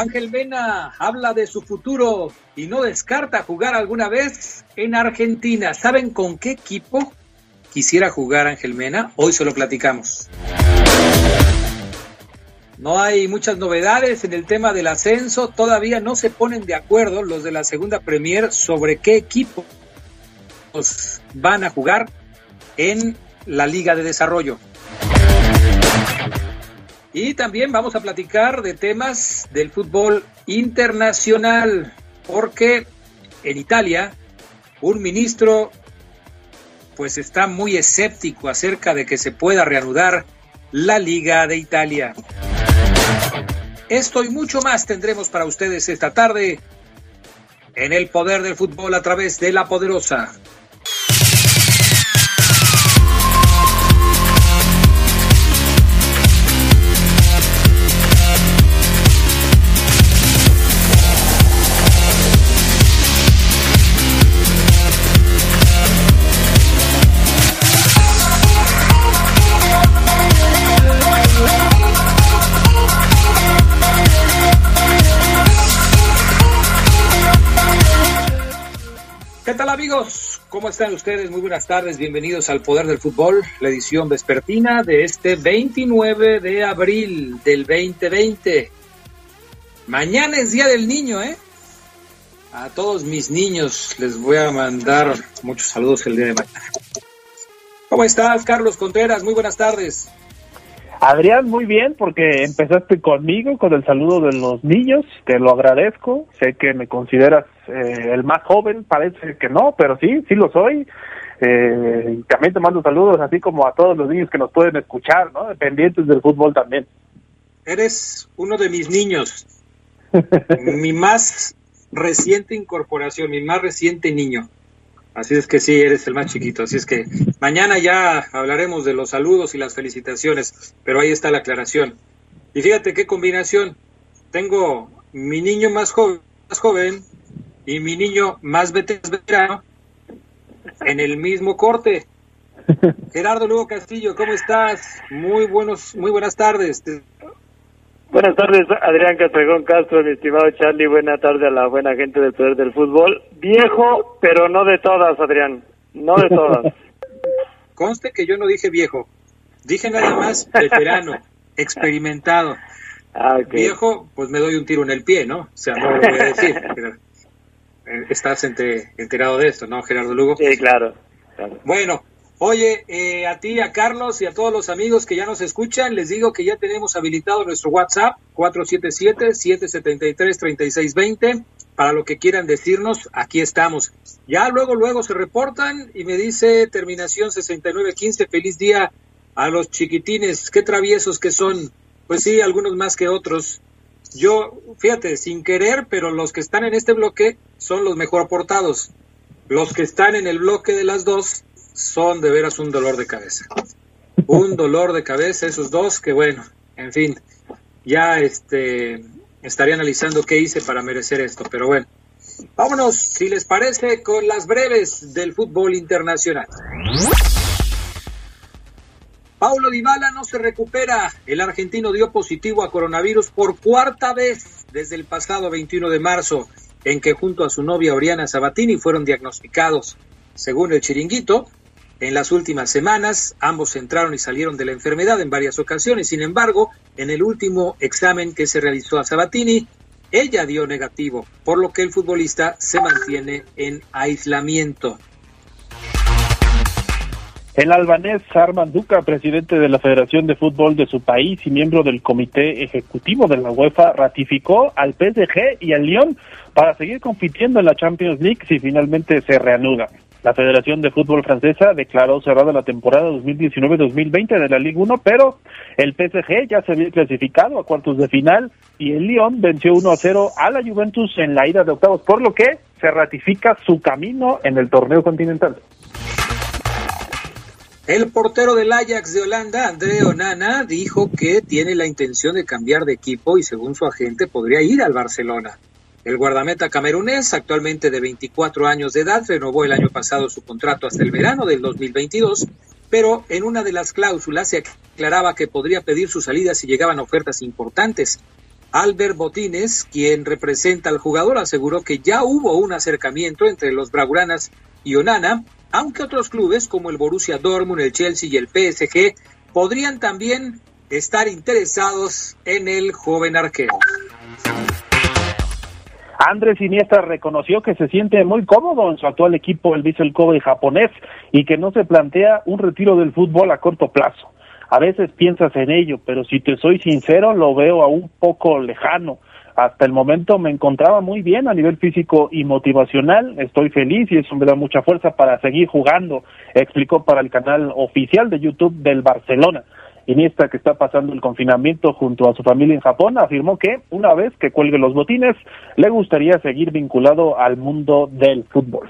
Ángel Mena habla de su futuro y no descarta jugar alguna vez en Argentina. ¿Saben con qué equipo quisiera jugar Ángel Mena? Hoy se lo platicamos. No hay muchas novedades en el tema del ascenso. Todavía no se ponen de acuerdo los de la segunda Premier sobre qué equipo van a jugar en la Liga de Desarrollo. Y también vamos a platicar de temas del fútbol internacional, porque en Italia un ministro pues está muy escéptico acerca de que se pueda reanudar la Liga de Italia. Esto y mucho más tendremos para ustedes esta tarde en el poder del fútbol a través de la poderosa amigos? ¿Cómo están ustedes? Muy buenas tardes, bienvenidos al Poder del Fútbol, la edición vespertina de este 29 de abril del 2020. Mañana es Día del Niño, ¿eh? A todos mis niños les voy a mandar muchos saludos el día de mañana. ¿Cómo estás, Carlos Contreras? Muy buenas tardes. Adrián, muy bien, porque empezaste conmigo con el saludo de los niños, te lo agradezco, sé que me consideras eh, el más joven, parece que no, pero sí, sí lo soy. Eh, también te mando saludos, así como a todos los niños que nos pueden escuchar, ¿no? Dependientes del fútbol también. Eres uno de mis niños, mi más reciente incorporación, mi más reciente niño. Así es que sí, eres el más chiquito. Así es que mañana ya hablaremos de los saludos y las felicitaciones, pero ahí está la aclaración. Y fíjate qué combinación. Tengo mi niño más joven, más joven y mi niño más veterano en el mismo corte. Gerardo Lugo Castillo, ¿cómo estás? Muy buenos, muy buenas tardes. Buenas tardes, Adrián Castrejón Castro, mi estimado Charlie. Buenas tardes a la buena gente del poder del fútbol. Viejo, pero no de todas, Adrián. No de todas. Conste que yo no dije viejo. Dije nada más veterano, experimentado. Ah, viejo, pues me doy un tiro en el pie, ¿no? O sea, no lo voy a decir. Estás enterado de esto, ¿no, Gerardo Lugo? Sí, claro. claro. Bueno, Oye, eh, a ti, a Carlos y a todos los amigos que ya nos escuchan, les digo que ya tenemos habilitado nuestro WhatsApp 477-773-3620 para lo que quieran decirnos, aquí estamos. Ya luego, luego se reportan y me dice terminación 6915, feliz día a los chiquitines, qué traviesos que son. Pues sí, algunos más que otros. Yo, fíjate, sin querer, pero los que están en este bloque son los mejor aportados. Los que están en el bloque de las dos son de veras un dolor de cabeza. Un dolor de cabeza, esos dos, que bueno, en fin, ya este estaría analizando qué hice para merecer esto, pero bueno. Vámonos, si les parece, con las breves del fútbol internacional. Paulo Dybala no se recupera. El argentino dio positivo a coronavirus por cuarta vez desde el pasado 21 de marzo, en que junto a su novia Oriana Sabatini fueron diagnosticados. Según el chiringuito, en las últimas semanas, ambos entraron y salieron de la enfermedad en varias ocasiones. Sin embargo, en el último examen que se realizó a Sabatini, ella dio negativo, por lo que el futbolista se mantiene en aislamiento. El albanés Arman Duca, presidente de la Federación de Fútbol de su país y miembro del Comité Ejecutivo de la UEFA, ratificó al PSG y al Lyon para seguir compitiendo en la Champions League si finalmente se reanuda. La Federación de Fútbol Francesa declaró cerrada la temporada 2019-2020 de la Ligue 1, pero el PSG ya se había clasificado a cuartos de final y el Lyon venció 1 a 0 a la Juventus en la ida de octavos, por lo que se ratifica su camino en el torneo continental. El portero del Ajax de Holanda, André Onana, dijo que tiene la intención de cambiar de equipo y según su agente podría ir al Barcelona. El guardameta camerunés, actualmente de 24 años de edad, renovó el año pasado su contrato hasta el verano del 2022, pero en una de las cláusulas se aclaraba que podría pedir su salida si llegaban ofertas importantes. Albert Botines, quien representa al jugador, aseguró que ya hubo un acercamiento entre los Braguranas y Onana, aunque otros clubes como el Borussia Dortmund, el Chelsea y el PSG podrían también estar interesados en el joven arquero. Andrés Iniesta reconoció que se siente muy cómodo en su actual equipo, el Vissel Kobe japonés, y que no se plantea un retiro del fútbol a corto plazo. A veces piensas en ello, pero si te soy sincero, lo veo a un poco lejano. Hasta el momento me encontraba muy bien a nivel físico y motivacional. Estoy feliz y eso me da mucha fuerza para seguir jugando, explicó para el canal oficial de YouTube del Barcelona. Iniesta, que está pasando el confinamiento junto a su familia en Japón, afirmó que una vez que cuelgue los botines, le gustaría seguir vinculado al mundo del fútbol.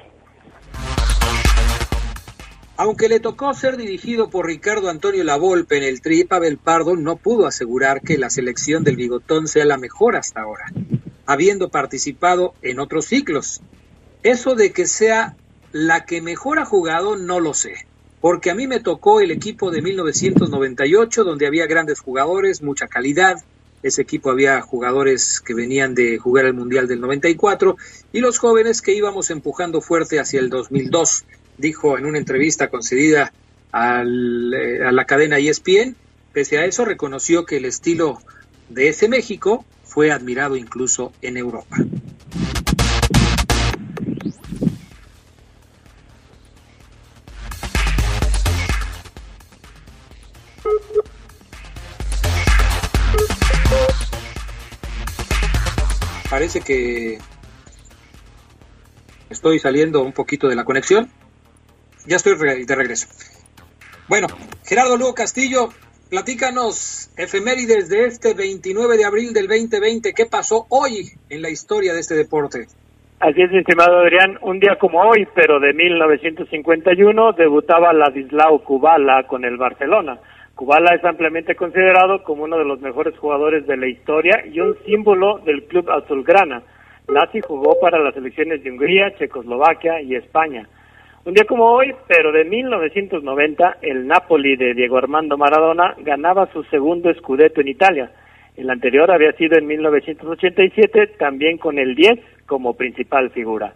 Aunque le tocó ser dirigido por Ricardo Antonio Lavolpe en el Tri, Pavel Pardo no pudo asegurar que la selección del Bigotón sea la mejor hasta ahora, habiendo participado en otros ciclos. Eso de que sea la que mejor ha jugado no lo sé porque a mí me tocó el equipo de 1998, donde había grandes jugadores, mucha calidad. Ese equipo había jugadores que venían de jugar el Mundial del 94 y los jóvenes que íbamos empujando fuerte hacia el 2002, dijo en una entrevista concedida al, eh, a la cadena ESPN. Pese a eso, reconoció que el estilo de ese México fue admirado incluso en Europa. parece que estoy saliendo un poquito de la conexión. Ya estoy de regreso. Bueno, Gerardo Lugo Castillo, platícanos efemérides de este 29 de abril del 2020. ¿Qué pasó hoy en la historia de este deporte? Así es, estimado Adrián. Un día como hoy, pero de 1951, debutaba Ladislao Kubala con el Barcelona. Kubala es ampliamente considerado como uno de los mejores jugadores de la historia y un símbolo del club azulgrana. Nazi jugó para las selecciones de Hungría, Checoslovaquia y España. Un día como hoy, pero de 1990, el Napoli de Diego Armando Maradona ganaba su segundo scudetto en Italia. El anterior había sido en 1987, también con el 10 como principal figura.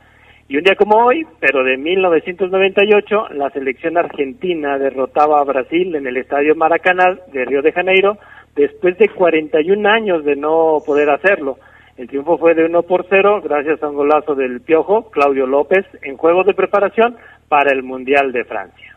Y un día como hoy, pero de 1998, la selección argentina derrotaba a Brasil en el Estadio Maracaná de Río de Janeiro después de 41 años de no poder hacerlo. El triunfo fue de 1 por 0 gracias a un golazo del Piojo, Claudio López, en juegos de preparación para el Mundial de Francia.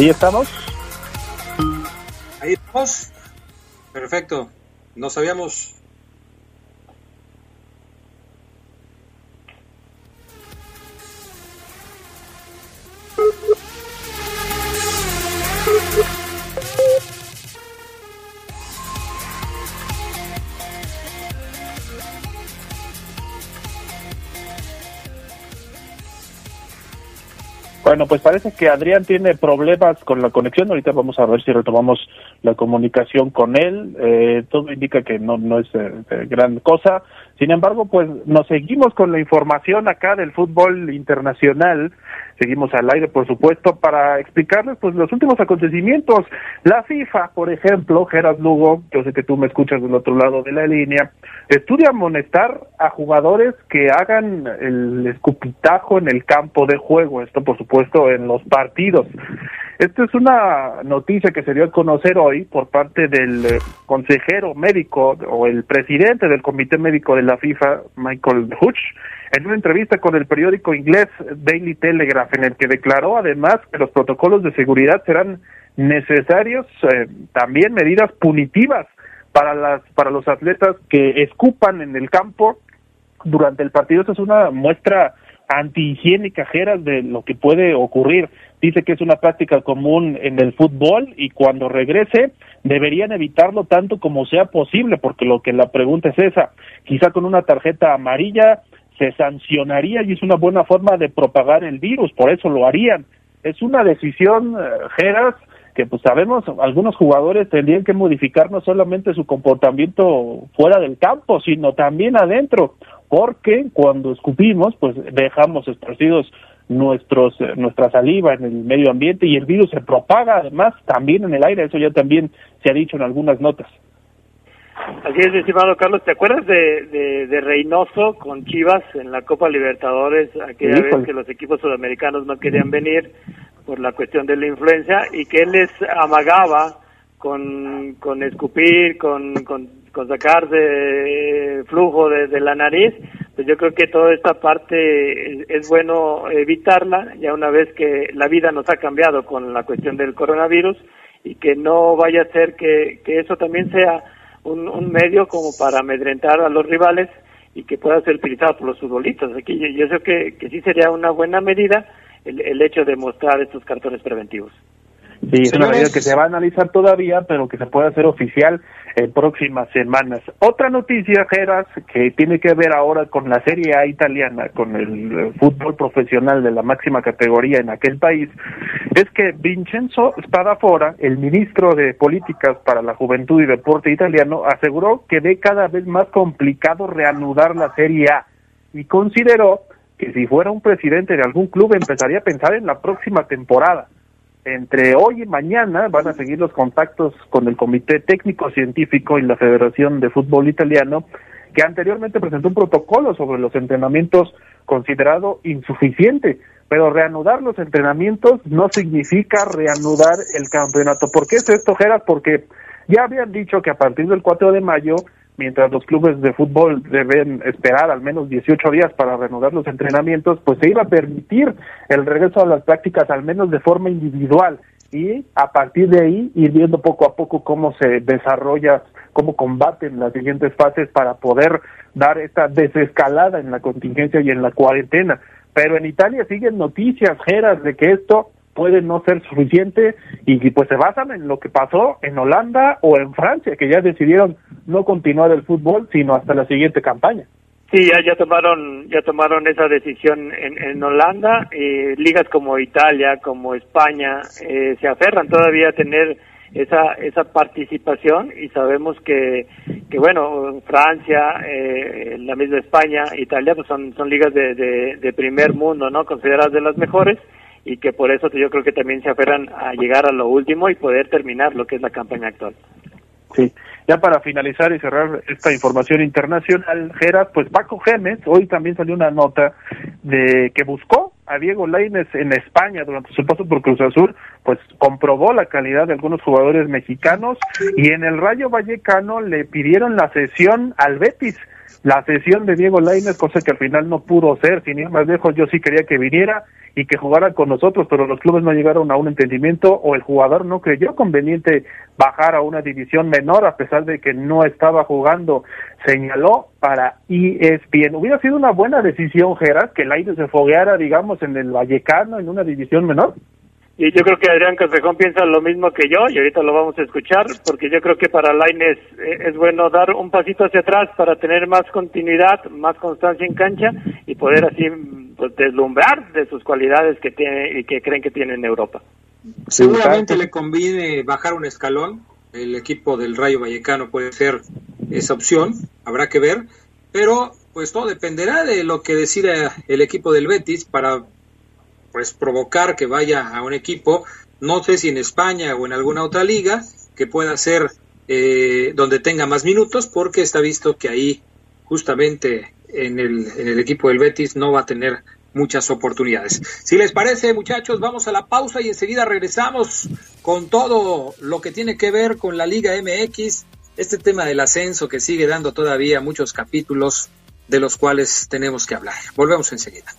Ahí estamos. Ahí estamos. Perfecto. Nos habíamos Bueno, pues parece que Adrián tiene problemas con la conexión. Ahorita vamos a ver si retomamos la comunicación con él. Eh, todo indica que no, no es eh, gran cosa. Sin embargo, pues nos seguimos con la información acá del fútbol internacional. Seguimos al aire, por supuesto, para explicarles pues los últimos acontecimientos. La FIFA, por ejemplo, Gerard Lugo, yo sé que tú me escuchas del otro lado de la línea, estudia amonestar a jugadores que hagan el escupitajo en el campo de juego, esto por supuesto en los partidos. Esta es una noticia que se dio a conocer hoy por parte del eh, consejero médico o el presidente del comité médico de la FIFA, Michael Hutch, en una entrevista con el periódico inglés Daily Telegraph, en el que declaró además que los protocolos de seguridad serán necesarios, eh, también medidas punitivas para las para los atletas que escupan en el campo durante el partido. Esta es una muestra antihigiénica, Geras, de lo que puede ocurrir. Dice que es una práctica común en el fútbol y cuando regrese deberían evitarlo tanto como sea posible, porque lo que la pregunta es esa. Quizá con una tarjeta amarilla se sancionaría y es una buena forma de propagar el virus, por eso lo harían. Es una decisión, Geras, eh, que pues sabemos algunos jugadores tendrían que modificar no solamente su comportamiento fuera del campo, sino también adentro, porque cuando escupimos, pues dejamos esparcidos nuestros nuestra saliva en el medio ambiente y el virus se propaga además también en el aire, eso ya también se ha dicho en algunas notas. Así es, estimado Carlos, ¿te acuerdas de, de, Reynoso con Chivas en la Copa Libertadores, aquella vez que los equipos sudamericanos no querían venir por la cuestión de la influencia y que él les amagaba con, con escupir, con, con, sacar de flujo de, la nariz, pues yo creo que toda esta parte es, bueno evitarla, ya una vez que la vida nos ha cambiado con la cuestión del coronavirus y que no vaya a ser que, que eso también sea un, un medio como para amedrentar a los rivales y que pueda ser utilizado por los futbolistas. Aquí yo, creo que, que sí sería una buena medida el, el hecho de mostrar estos cartones preventivos. Sí, es una medida que se va a analizar todavía, pero que se puede hacer oficial en próximas semanas. Otra noticia, Geras, que tiene que ver ahora con la Serie A italiana, con el fútbol profesional de la máxima categoría en aquel país, es que Vincenzo Spadafora, el ministro de Políticas para la Juventud y Deporte italiano, aseguró que ve cada vez más complicado reanudar la Serie A y consideró que si fuera un presidente de algún club empezaría a pensar en la próxima temporada entre hoy y mañana van a seguir los contactos con el Comité Técnico Científico y la Federación de Fútbol Italiano, que anteriormente presentó un protocolo sobre los entrenamientos considerado insuficiente, pero reanudar los entrenamientos no significa reanudar el campeonato. ¿Por qué es esto, Geras? Porque ya habían dicho que a partir del 4 de mayo mientras los clubes de fútbol deben esperar al menos 18 días para reanudar los entrenamientos, pues se iba a permitir el regreso a las prácticas al menos de forma individual y a partir de ahí ir viendo poco a poco cómo se desarrolla, cómo combaten las siguientes fases para poder dar esta desescalada en la contingencia y en la cuarentena. Pero en Italia siguen noticias, Geras, de que esto puede no ser suficiente y pues se basan en lo que pasó en Holanda o en Francia, que ya decidieron no continuar el fútbol, sino hasta la siguiente campaña. Sí, ya, ya tomaron ya tomaron esa decisión en, en Holanda. Eh, ligas como Italia, como España, eh, se aferran todavía a tener esa esa participación y sabemos que que bueno Francia, eh, la misma España, Italia, pues son son ligas de, de, de primer mundo, no consideradas de las mejores y que por eso yo creo que también se aferran a llegar a lo último y poder terminar lo que es la campaña actual. Sí, ya para finalizar y cerrar esta información internacional, Geras, pues Paco Gémez, hoy también salió una nota de que buscó a Diego Lainez en España durante su paso por Cruz Azul, pues comprobó la calidad de algunos jugadores mexicanos y en el Rayo Vallecano le pidieron la sesión al Betis. La sesión de Diego Lainez, cosa que al final no pudo ser, sin ir más lejos, yo sí quería que viniera y que jugara con nosotros, pero los clubes no llegaron a un entendimiento o el jugador no creyó conveniente bajar a una división menor a pesar de que no estaba jugando, señaló para ESPN. Hubiera sido una buena decisión, Gerard, que Lainez se fogueara, digamos, en el Vallecano, en una división menor. Y yo creo que Adrián Castrejón piensa lo mismo que yo y ahorita lo vamos a escuchar porque yo creo que para Laines es, es bueno dar un pasito hacia atrás para tener más continuidad, más constancia en cancha y poder así deslumbrar de sus cualidades que tiene y que creen que tiene en Europa. Seguramente le conviene bajar un escalón. El equipo del Rayo Vallecano puede ser esa opción, habrá que ver, pero pues todo dependerá de lo que decida el equipo del Betis para pues provocar que vaya a un equipo, no sé si en España o en alguna otra liga, que pueda ser eh, donde tenga más minutos, porque está visto que ahí justamente en el, en el equipo del Betis no va a tener muchas oportunidades. Si les parece, muchachos, vamos a la pausa y enseguida regresamos con todo lo que tiene que ver con la Liga MX, este tema del ascenso que sigue dando todavía muchos capítulos de los cuales tenemos que hablar. Volvemos enseguida.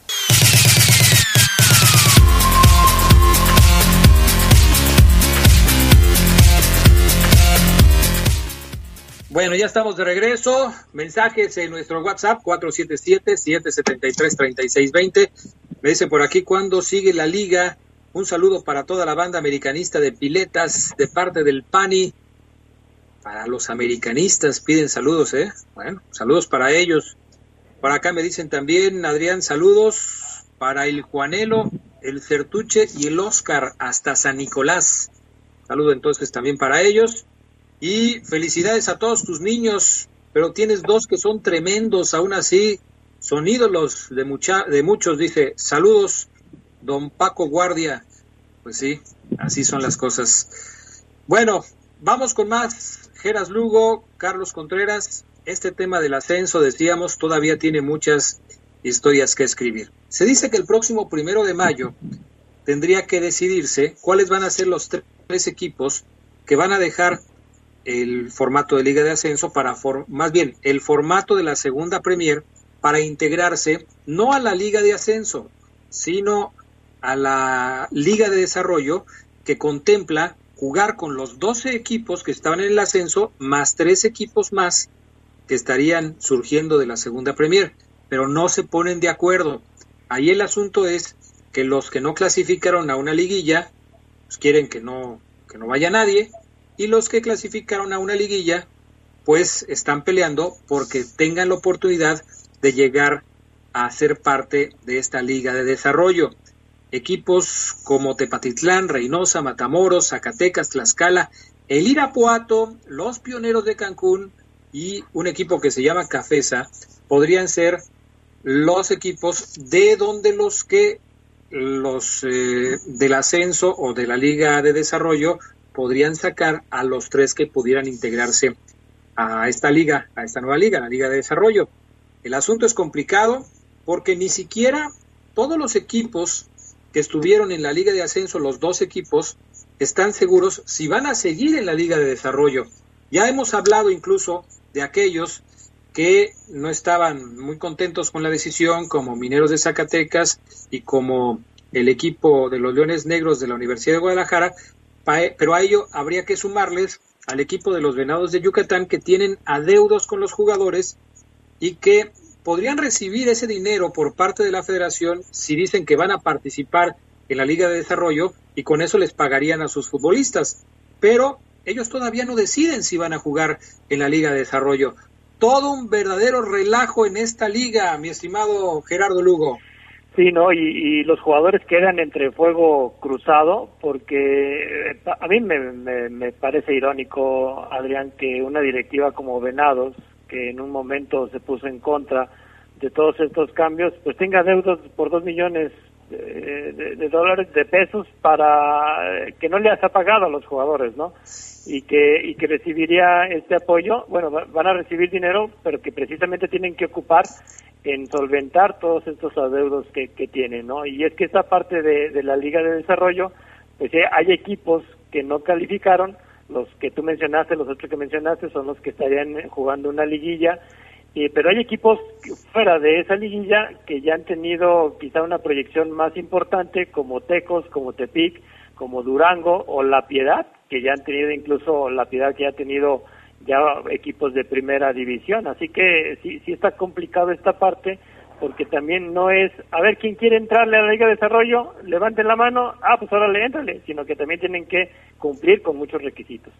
Bueno, ya estamos de regreso. Mensajes en nuestro WhatsApp 477-773-3620. Me dice por aquí cuándo sigue la liga. Un saludo para toda la banda americanista de piletas de parte del PANI. Para los americanistas piden saludos, ¿eh? Bueno, saludos para ellos. Por acá me dicen también, Adrián, saludos para el Juanelo, el Certuche y el Oscar hasta San Nicolás. Saludo entonces también para ellos. Y felicidades a todos tus niños, pero tienes dos que son tremendos, aún así son ídolos de, mucha, de muchos, dice, saludos, don Paco Guardia. Pues sí, así son las cosas. Bueno, vamos con más. Geras Lugo, Carlos Contreras, este tema del ascenso, decíamos, todavía tiene muchas historias que escribir. Se dice que el próximo primero de mayo tendría que decidirse cuáles van a ser los tres equipos que van a dejar el formato de Liga de Ascenso para, más bien, el formato de la segunda Premier para integrarse no a la Liga de Ascenso, sino a la Liga de Desarrollo que contempla jugar con los 12 equipos que estaban en el ascenso más tres equipos más que estarían surgiendo de la segunda Premier, pero no se ponen de acuerdo. Ahí el asunto es que los que no clasificaron a una liguilla pues quieren que no que no vaya nadie y los que clasificaron a una liguilla pues están peleando porque tengan la oportunidad de llegar a ser parte de esta liga de desarrollo. Equipos como Tepatitlán, Reynosa, Matamoros, Zacatecas, Tlaxcala, el Irapuato, los Pioneros de Cancún y un equipo que se llama Cafesa podrían ser los equipos de donde los que los eh, del ascenso o de la liga de desarrollo podrían sacar a los tres que pudieran integrarse a esta liga, a esta nueva liga, la Liga de Desarrollo. El asunto es complicado porque ni siquiera todos los equipos que estuvieron en la Liga de Ascenso, los dos equipos, están seguros si van a seguir en la Liga de Desarrollo. Ya hemos hablado incluso de aquellos que no estaban muy contentos con la decisión, como Mineros de Zacatecas y como el equipo de los Leones Negros de la Universidad de Guadalajara, pero a ello habría que sumarles al equipo de los Venados de Yucatán que tienen adeudos con los jugadores y que podrían recibir ese dinero por parte de la federación si dicen que van a participar en la Liga de Desarrollo y con eso les pagarían a sus futbolistas. Pero ellos todavía no deciden si van a jugar en la Liga de Desarrollo. Todo un verdadero relajo en esta liga, mi estimado Gerardo Lugo. Sí, ¿no? Y, los jugadores quedan entre fuego cruzado porque a mí me, me, parece irónico, Adrián, que una directiva como Venados, que en un momento se puso en contra de todos estos cambios, pues tenga deudas por dos millones de, dólares, de pesos, para que no le haya pagado a los jugadores, ¿no? Y que, y que recibiría este apoyo, bueno, van a recibir dinero, pero que precisamente tienen que ocupar en solventar todos estos adeudos que, que tienen, ¿no? Y es que esta parte de, la Liga de Desarrollo, pues eh, hay equipos que no calificaron, los que tú mencionaste, los otros que mencionaste son los que estarían jugando una liguilla, y pero hay equipos fuera de esa liguilla que ya han tenido quizá una proyección más importante, como Tecos, como Tepic, como Durango o La Piedad, que ya han tenido incluso La Piedad que ya ha tenido ya equipos de primera división. Así que sí, sí está complicado esta parte porque también no es, a ver, ¿quién quiere entrarle a la Liga de Desarrollo? Levanten la mano, ah, pues ahora le entrale, sino que también tienen que cumplir con muchos requisitos.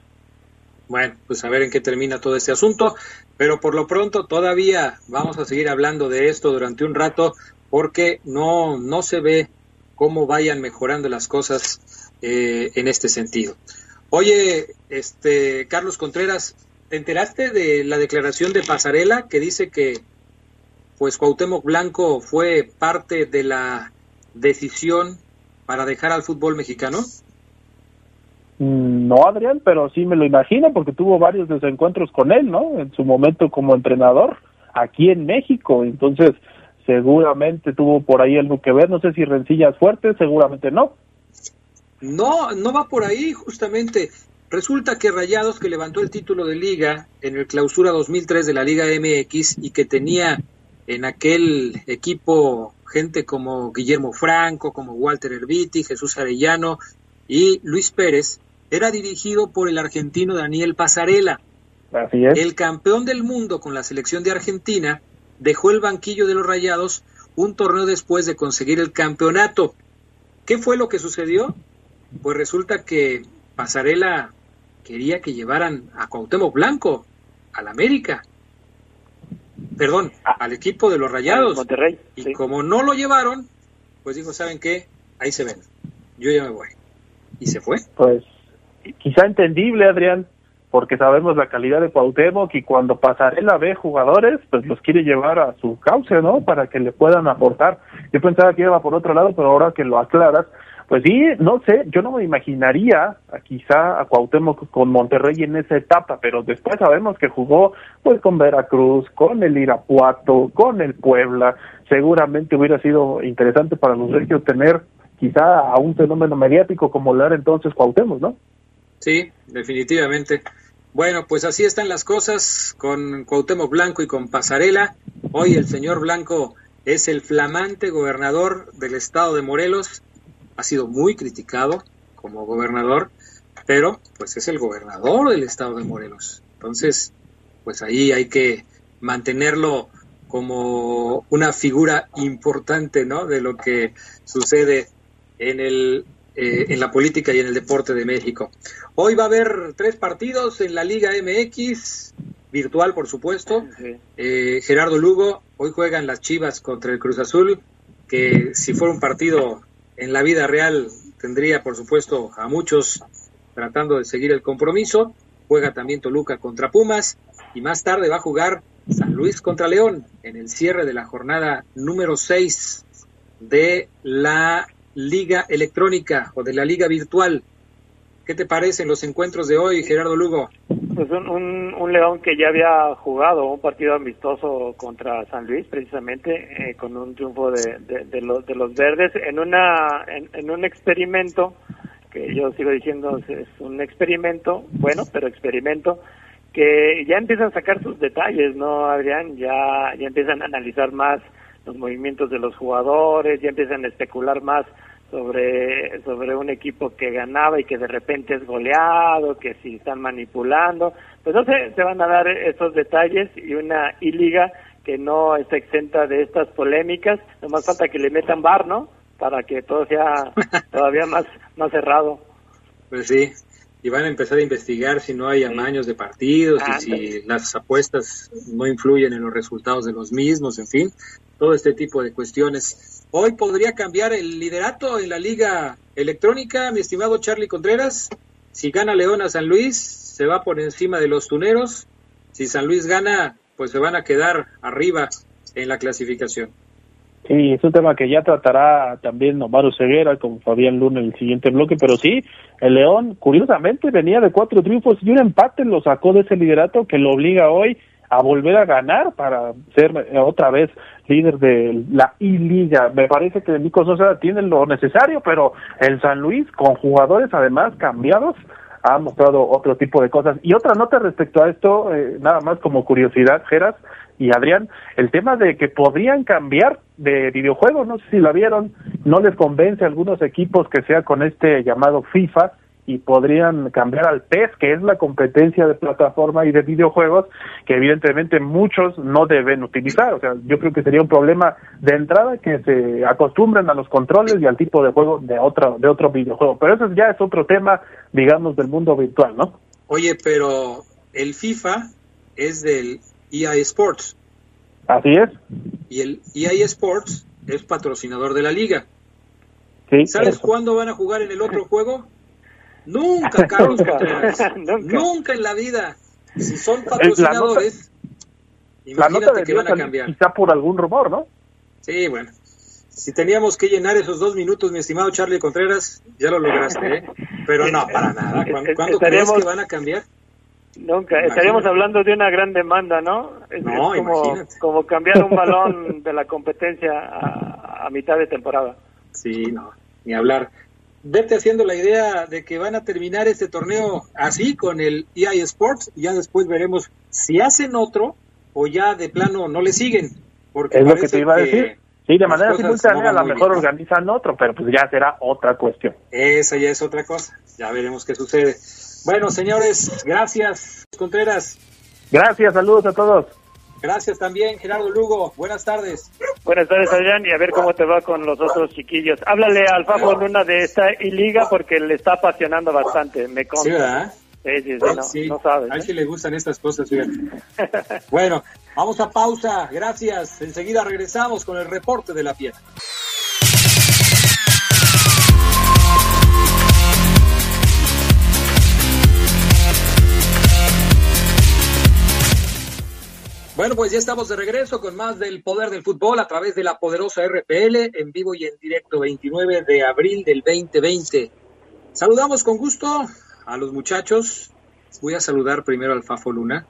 Bueno, pues a ver en qué termina todo este asunto, pero por lo pronto todavía vamos a seguir hablando de esto durante un rato porque no, no se ve cómo vayan mejorando las cosas eh, en este sentido. Oye, este Carlos Contreras, ¿Te enteraste de la declaración de Pasarela que dice que pues Cuauhtémoc Blanco fue parte de la decisión para dejar al fútbol mexicano? Mm, no, Adrián, pero sí me lo imagino porque tuvo varios desencuentros con él, ¿no? En su momento como entrenador aquí en México. Entonces, seguramente tuvo por ahí algo que ver. No sé si rencillas fuertes, seguramente no. No, no va por ahí, justamente. Resulta que Rayados, que levantó el título de liga en el clausura 2003 de la Liga MX y que tenía en aquel equipo gente como Guillermo Franco, como Walter Herbiti, Jesús Arellano y Luis Pérez, era dirigido por el argentino Daniel Pasarela. Así es. El campeón del mundo con la selección de Argentina dejó el banquillo de los Rayados un torneo después de conseguir el campeonato. ¿Qué fue lo que sucedió? Pues resulta que Pasarela quería que llevaran a Cuauhtémoc Blanco al América. Perdón, Ah. al equipo de los Rayados. Monterrey. Y sí. como no lo llevaron, pues dijo, ¿saben qué? Ahí se ven. Yo ya me voy. Y se fue. Pues quizá entendible, Adrián, porque sabemos la calidad de Cuauhtémoc y cuando Pasarela ve jugadores, pues los quiere llevar a su cauce, ¿no? Para que le puedan aportar. Yo pensaba que iba por otro lado, pero ahora que lo aclaras, pues sí, no sé, yo no me imaginaría a, quizá a Cuauhtémoc con Monterrey en esa etapa, pero después sabemos que jugó pues con Veracruz, con el Irapuato, con el Puebla. Seguramente hubiera sido interesante para los regios tener quizá a un fenómeno mediático como lo era entonces Cuauhtémoc, ¿no? Sí, definitivamente. Bueno, pues así están las cosas con Cuauhtémoc Blanco y con Pasarela. Hoy el señor Blanco es el flamante gobernador del estado de Morelos. Ha sido muy criticado como gobernador, pero pues es el gobernador del estado de Morelos. Entonces, pues ahí hay que mantenerlo como una figura importante, ¿no? De lo que sucede en el eh, en la política y en el deporte de México. Hoy va a haber tres partidos en la Liga MX, virtual por supuesto. Eh, Gerardo Lugo, hoy juegan las Chivas contra el Cruz Azul, que si fuera un partido en la vida real tendría por supuesto a muchos tratando de seguir el compromiso. Juega también Toluca contra Pumas y más tarde va a jugar San Luis contra León en el cierre de la jornada número 6 de la Liga Electrónica o de la Liga Virtual. ¿Qué te parecen los encuentros de hoy, Gerardo Lugo? Pues un, un, León que ya había jugado un partido amistoso contra San Luis, precisamente, eh, con un triunfo de, de, los, de los verdes, en, una, en un experimento, que yo sigo diciendo es un experimento, bueno, pero experimento, que ya empiezan a sacar sus detalles, ¿no, Adrián? Ya, ya empiezan a analizar más los movimientos de los jugadores, ya empiezan a especular más sobre, sobre un equipo que ganaba y que de repente es goleado, que si están manipulando, pues no sé, se van a dar esos detalles y una I-Liga que no está exenta de estas polémicas, nomás falta que le metan bar, ¿no? Para que todo sea todavía más, más cerrado. Pues sí, y van a empezar a investigar si no hay amaños de partidos y si las apuestas no influyen en los resultados de los mismos, en fin, todo este tipo de cuestiones. Hoy podría cambiar el liderato en la liga electrónica, mi estimado Charlie Contreras. Si gana León a San Luis, se va por encima de los tuneros. Si San Luis gana, pues se van a quedar arriba en la clasificación. Sí, es un tema que ya tratará también Omar Ceguera con Fabián Luna en el siguiente bloque, pero sí, el León, curiosamente, venía de cuatro triunfos y un empate lo sacó de ese liderato que lo obliga hoy a volver a ganar para ser otra vez líder de la I-Liga. Me parece que Nico Sosa tiene lo necesario, pero el San Luis, con jugadores además cambiados, ha mostrado otro tipo de cosas. Y otra nota respecto a esto, eh, nada más como curiosidad, Geras y Adrián, el tema de que podrían cambiar de videojuego, no sé si la vieron, no les convence a algunos equipos que sea con este llamado FIFA y podrían cambiar al PES, que es la competencia de plataforma y de videojuegos que evidentemente muchos no deben utilizar. O sea, yo creo que sería un problema de entrada que se acostumbren a los controles y al tipo de juego de otro, de otro videojuego. Pero eso ya es otro tema, digamos, del mundo virtual, ¿no? Oye, pero el FIFA es del EA Sports. Así es. Y el EA Sports es patrocinador de la liga. Sí, ¿Sabes eso. cuándo van a jugar en el otro juego? Nunca, Carlos Nunca. Contreras. Nunca. Nunca en la vida. Si son patrocinadores, La nota imagínate de que van a cambiar. quizá por algún rumor, ¿no? Sí, bueno. si teníamos que llenar esos dos minutos, mi estimado Charlie Contreras, ya lo lograste, ¿eh? Pero no, para nada. ¿Cuándo, crees que van a cambiar? Nunca. Estaríamos hablando de una gran demanda, ¿no? Es, no, como, como, cambiar un balón de la competencia a, a mitad de temporada. Sí, no, ni hablar vete haciendo la idea de que van a terminar este torneo así con el EA Sports y ya después veremos si hacen otro o ya de plano no le siguen. Porque es lo que te iba a decir. Sí, de manera simultánea a lo mejor organizan otro, pero pues ya será otra cuestión. Esa ya es otra cosa. Ya veremos qué sucede. Bueno, señores, gracias, Contreras. Gracias, saludos a todos. Gracias también, Gerardo Lugo. Buenas tardes. Buenas tardes, Adrián, y a ver cómo te va con los otros chiquillos. Háblale al Fafo Luna de esta liga porque le está apasionando bastante, me consta. Sí, ¿verdad? Sí, sí, sí, no, A ver si le gustan estas cosas, bueno, vamos a pausa, gracias. Enseguida regresamos con el reporte de la fiesta. Bueno, pues ya estamos de regreso con más del poder del fútbol a través de la poderosa RPL en vivo y en directo 29 de abril del 2020. Saludamos con gusto a los muchachos. Voy a saludar primero al Fafo Luna.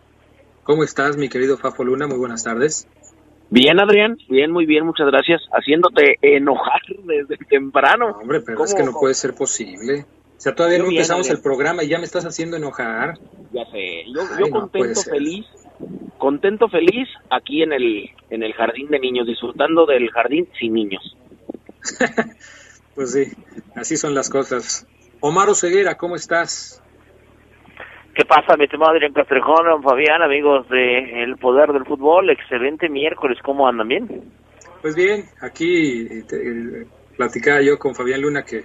¿Cómo estás, mi querido Fafo Luna? Muy buenas tardes. Bien, Adrián, bien, muy bien, muchas gracias. Haciéndote enojar desde temprano. hombre, pero es que no puede ser posible. O sea, todavía no empezamos el programa y ya me estás haciendo enojar. Ya sé, yo, yo contento, feliz contento, feliz, aquí en el, en el jardín de niños, disfrutando del jardín sin niños. pues sí, así son las cosas. Omar Ceguera, ¿cómo estás? ¿Qué pasa, mi estimado Adrián Castrejón, Fabián, amigos de El Poder del Fútbol? Excelente miércoles, ¿cómo andan bien? Pues bien, aquí eh, platicaba yo con Fabián Luna que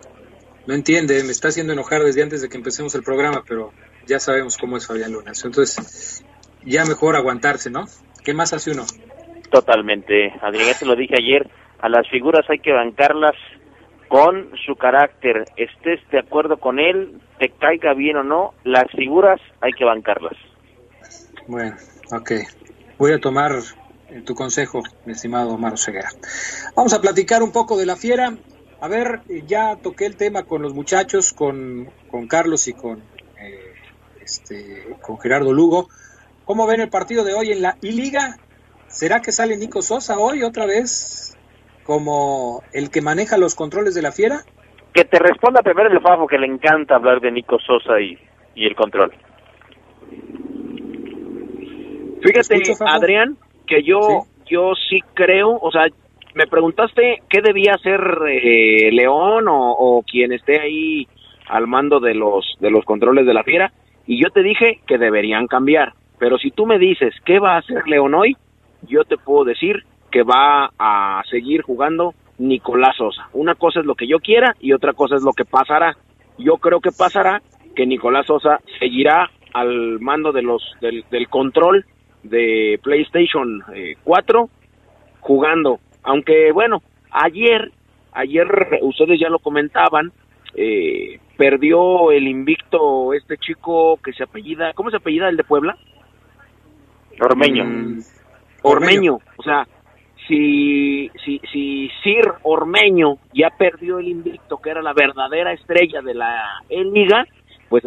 no entiende, me está haciendo enojar desde antes de que empecemos el programa, pero ya sabemos cómo es Fabián Luna. Entonces, ya mejor aguantarse, ¿no? ¿Qué más hace uno? Totalmente, Adrián, ya te lo dije ayer, a las figuras hay que bancarlas con su carácter, estés de acuerdo con él, te caiga bien o no, las figuras hay que bancarlas. Bueno, ok. Voy a tomar tu consejo, mi estimado Omar Ceguera. Vamos a platicar un poco de la fiera. A ver, ya toqué el tema con los muchachos, con, con Carlos y con, eh, este, con Gerardo Lugo. ¿Cómo ven el partido de hoy en la I-Liga? ¿Será que sale Nico Sosa hoy otra vez como el que maneja los controles de la fiera? Que te responda primero el Fafo, que le encanta hablar de Nico Sosa y, el control. Fíjate, Adrián, que yo ¿Sí? yo sí creo, o sea, me preguntaste qué debía hacer eh, León o, o, quien esté ahí al mando de los de los controles de la fiera y yo te dije que deberían cambiar. Pero si tú me dices qué va a hacer León hoy, yo te puedo decir que va a seguir jugando Nicolás Sosa. Una cosa es lo que yo quiera y otra cosa es lo que pasará. Yo creo que pasará que Nicolás Sosa seguirá al mando de los del, control de PlayStation 4 eh, jugando. Aunque bueno, ayer ayer ustedes ya lo comentaban, eh, perdió el invicto este chico que se apellida, ¿cómo se apellida el de Puebla? Ormeño. Mm, Ormeño. O sea, si, si, si Sir Ormeño ya perdió el invicto, que era la verdadera estrella de la liga pues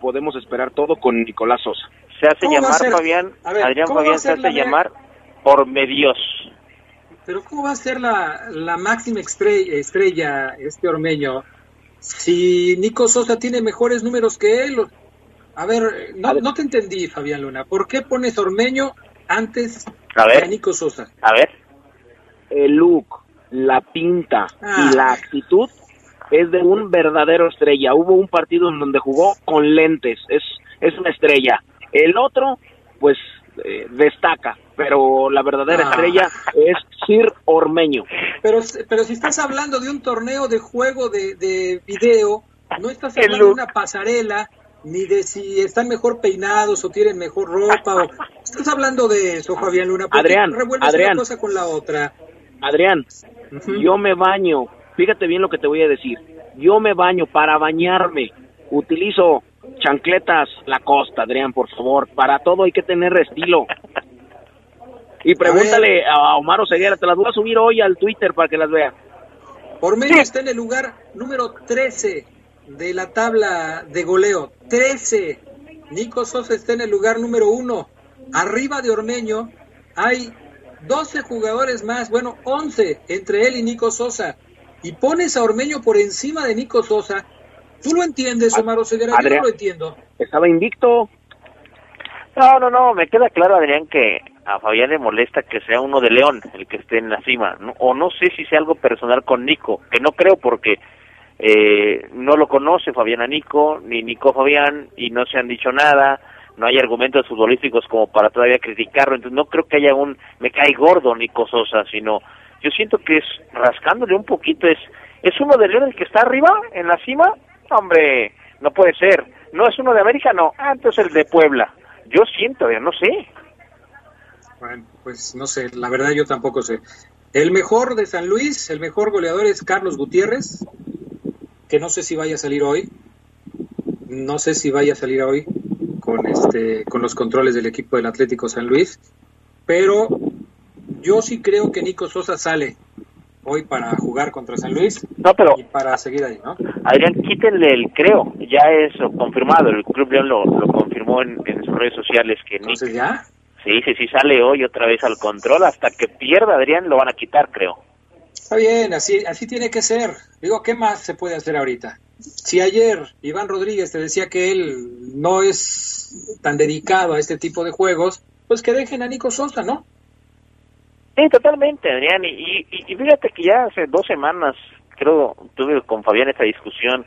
podemos esperar todo con Nicolás Sosa. Se hace llamar, Fabián, Adrián Fabián se hace llamar Ormedios. Pero ¿cómo va a ser la, la máxima estrella, estrella este Ormeño si Nico Sosa tiene mejores números que él? A ver, no, no te entendí, Fabián Luna. ¿Por qué pones Ormeño antes a ver, de Nico Sosa? A ver. El look, la pinta ah. y la actitud es de un verdadero estrella. Hubo un partido en donde jugó con lentes, es, es una estrella. El otro, pues, eh, destaca, pero la verdadera ah. estrella es Sir Ormeño. Pero, pero si estás hablando de un torneo de juego de, de video, no estás hablando de una pasarela ni de si están mejor peinados o tienen mejor ropa. O... Estás hablando de eso, Fabián Luna. Adrián, Adrián, una cosa con la otra. Adrián, uh -huh. yo me baño. Fíjate bien lo que te voy a decir. Yo me baño para bañarme. Utilizo chancletas la costa, Adrián, por favor. Para todo hay que tener estilo. Y pregúntale a, a Omar Oseguera, te las voy a subir hoy al Twitter para que las vea. Ormeño está en el lugar número 13 de la tabla de goleo. 13. Nico Sosa está en el lugar número 1. Arriba de Ormeño hay 12 jugadores más, bueno, 11 entre él y Nico Sosa. Y pones a Ormeño por encima de Nico Sosa. ¿Tú lo entiendes, Omar Oseguera? Yo no lo entiendo. Estaba invicto. No, no, no, me queda claro, Adrián, que a Fabián le molesta que sea uno de León el que esté en la cima. O no sé si sea algo personal con Nico, que no creo porque eh, no lo conoce Fabián a Nico, ni Nico Fabián, y no se han dicho nada. No hay argumentos futbolísticos como para todavía criticarlo, entonces no creo que haya un me cae gordo Nico Sosa, sino yo siento que es rascándole un poquito, es es uno de León el que está arriba, en la cima, hombre, no puede ser, no es uno de América, no, ah, entonces el de Puebla, yo siento, no sé. Bueno, pues no sé, la verdad yo tampoco sé. El mejor de San Luis, el mejor goleador es Carlos Gutiérrez, que no sé si vaya a salir hoy, no sé si vaya a salir hoy, con, este, con los controles del equipo del Atlético San Luis, pero yo sí creo que Nico Sosa sale hoy para jugar contra San Luis no, pero, y para seguir ahí, ¿no? Adrián, quítenle el creo, ya es confirmado, el Club León lo, lo confirmó en, sus redes sociales que Entonces ya. Sí, sí, sí, sale hoy otra vez al control, hasta que pierda Adrián lo van a quitar, creo. Está bien, así, así tiene que ser. Digo, ¿qué más se puede hacer ahorita? Si ayer Iván Rodríguez te decía que él no es tan dedicado a este tipo de juegos, pues que dejen a Nico Sosa, ¿no? Sí, totalmente, Adrián. Y, y, fíjate que ya hace dos semanas, creo, tuve con Fabián esta discusión.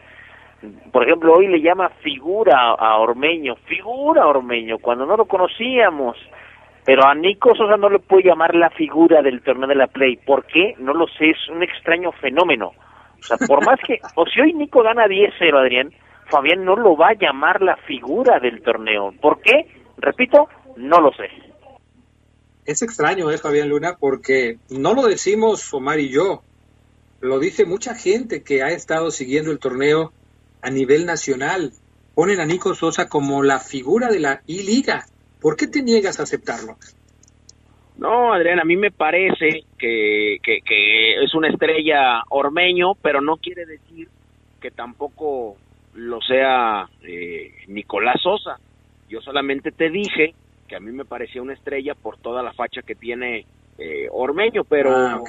Por ejemplo, hoy le llama figura a Ormeño, figura Ormeño, cuando no lo conocíamos. Pero a Nico Sosa no le puede llamar la figura del torneo de la Play. ¿Por qué? No lo sé, es un extraño fenómeno. O sea, por más que, o si hoy Nico gana 10-0, Adrián, Fabián no lo va a llamar la figura del torneo. ¿Por qué? Repito, no lo sé. Es extraño, ¿eh, Fabián Luna? Porque no lo decimos Omar y yo, lo dice mucha gente que ha estado siguiendo el torneo a nivel nacional. Ponen a Nico Sosa como la figura de la I-Liga. ¿Por qué te niegas a aceptarlo? No, Adrián, a mí me parece que, que, es una estrella ormeño, pero no quiere decir que tampoco lo sea eh, Nicolás Sosa. Yo solamente te dije que a mí me parecía una estrella por toda la facha que tiene eh, Ormeño, pero ah,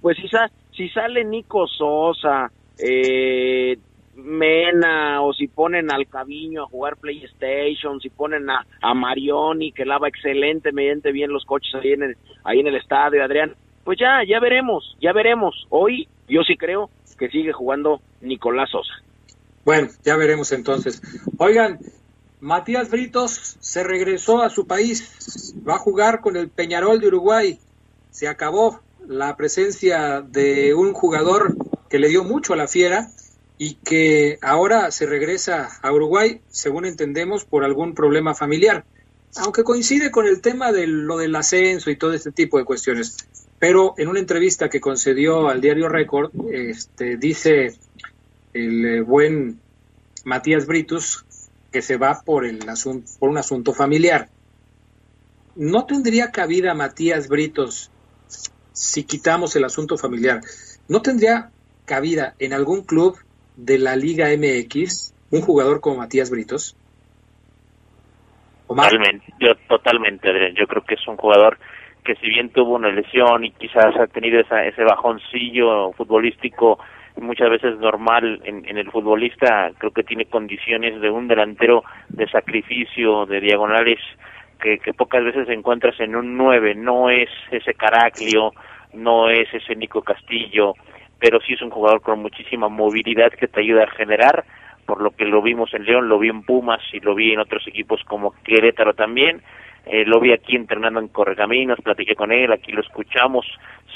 pues si, si sale Nico Sosa, eh, Mena o si ponen al Caviño a jugar PlayStation, si ponen a, a Marioni que lava excelentemente bien los coches ahí en el, ahí en el estadio, Adrián, pues ya, ya veremos, ya veremos. Hoy yo sí creo que sigue jugando Nicolás Sosa. Bueno, ya veremos entonces. Oigan, Matías Britos se regresó a su país, va a jugar con el Peñarol de Uruguay. Se acabó la presencia de un jugador que le dio mucho a la fiera y que ahora se regresa a Uruguay, según entendemos, por algún problema familiar, aunque coincide con el tema de lo del ascenso y todo este tipo de cuestiones. Pero en una entrevista que concedió al diario Record, este, dice el eh, buen Matías Britus que se va por, el por un asunto familiar. ¿No tendría cabida Matías Britos si quitamos el asunto familiar? ¿No tendría cabida en algún club de la Liga MX un jugador como Matías Britos? Totalmente, yo totalmente. Yo creo que es un jugador que si bien tuvo una lesión y quizás ha tenido esa, ese bajoncillo futbolístico muchas veces normal en, en, el futbolista, creo que tiene condiciones de un delantero de sacrificio, de diagonales, que, que pocas veces encuentras en un 9, no es ese Caraclio, no es ese Nico Castillo, pero sí es un jugador con muchísima movilidad que te ayuda a generar, por lo que lo vimos en León, lo vi en Pumas y lo vi en otros equipos como Querétaro también, eh, lo vi aquí entrenando en Corregaminos, platiqué con él, aquí lo escuchamos,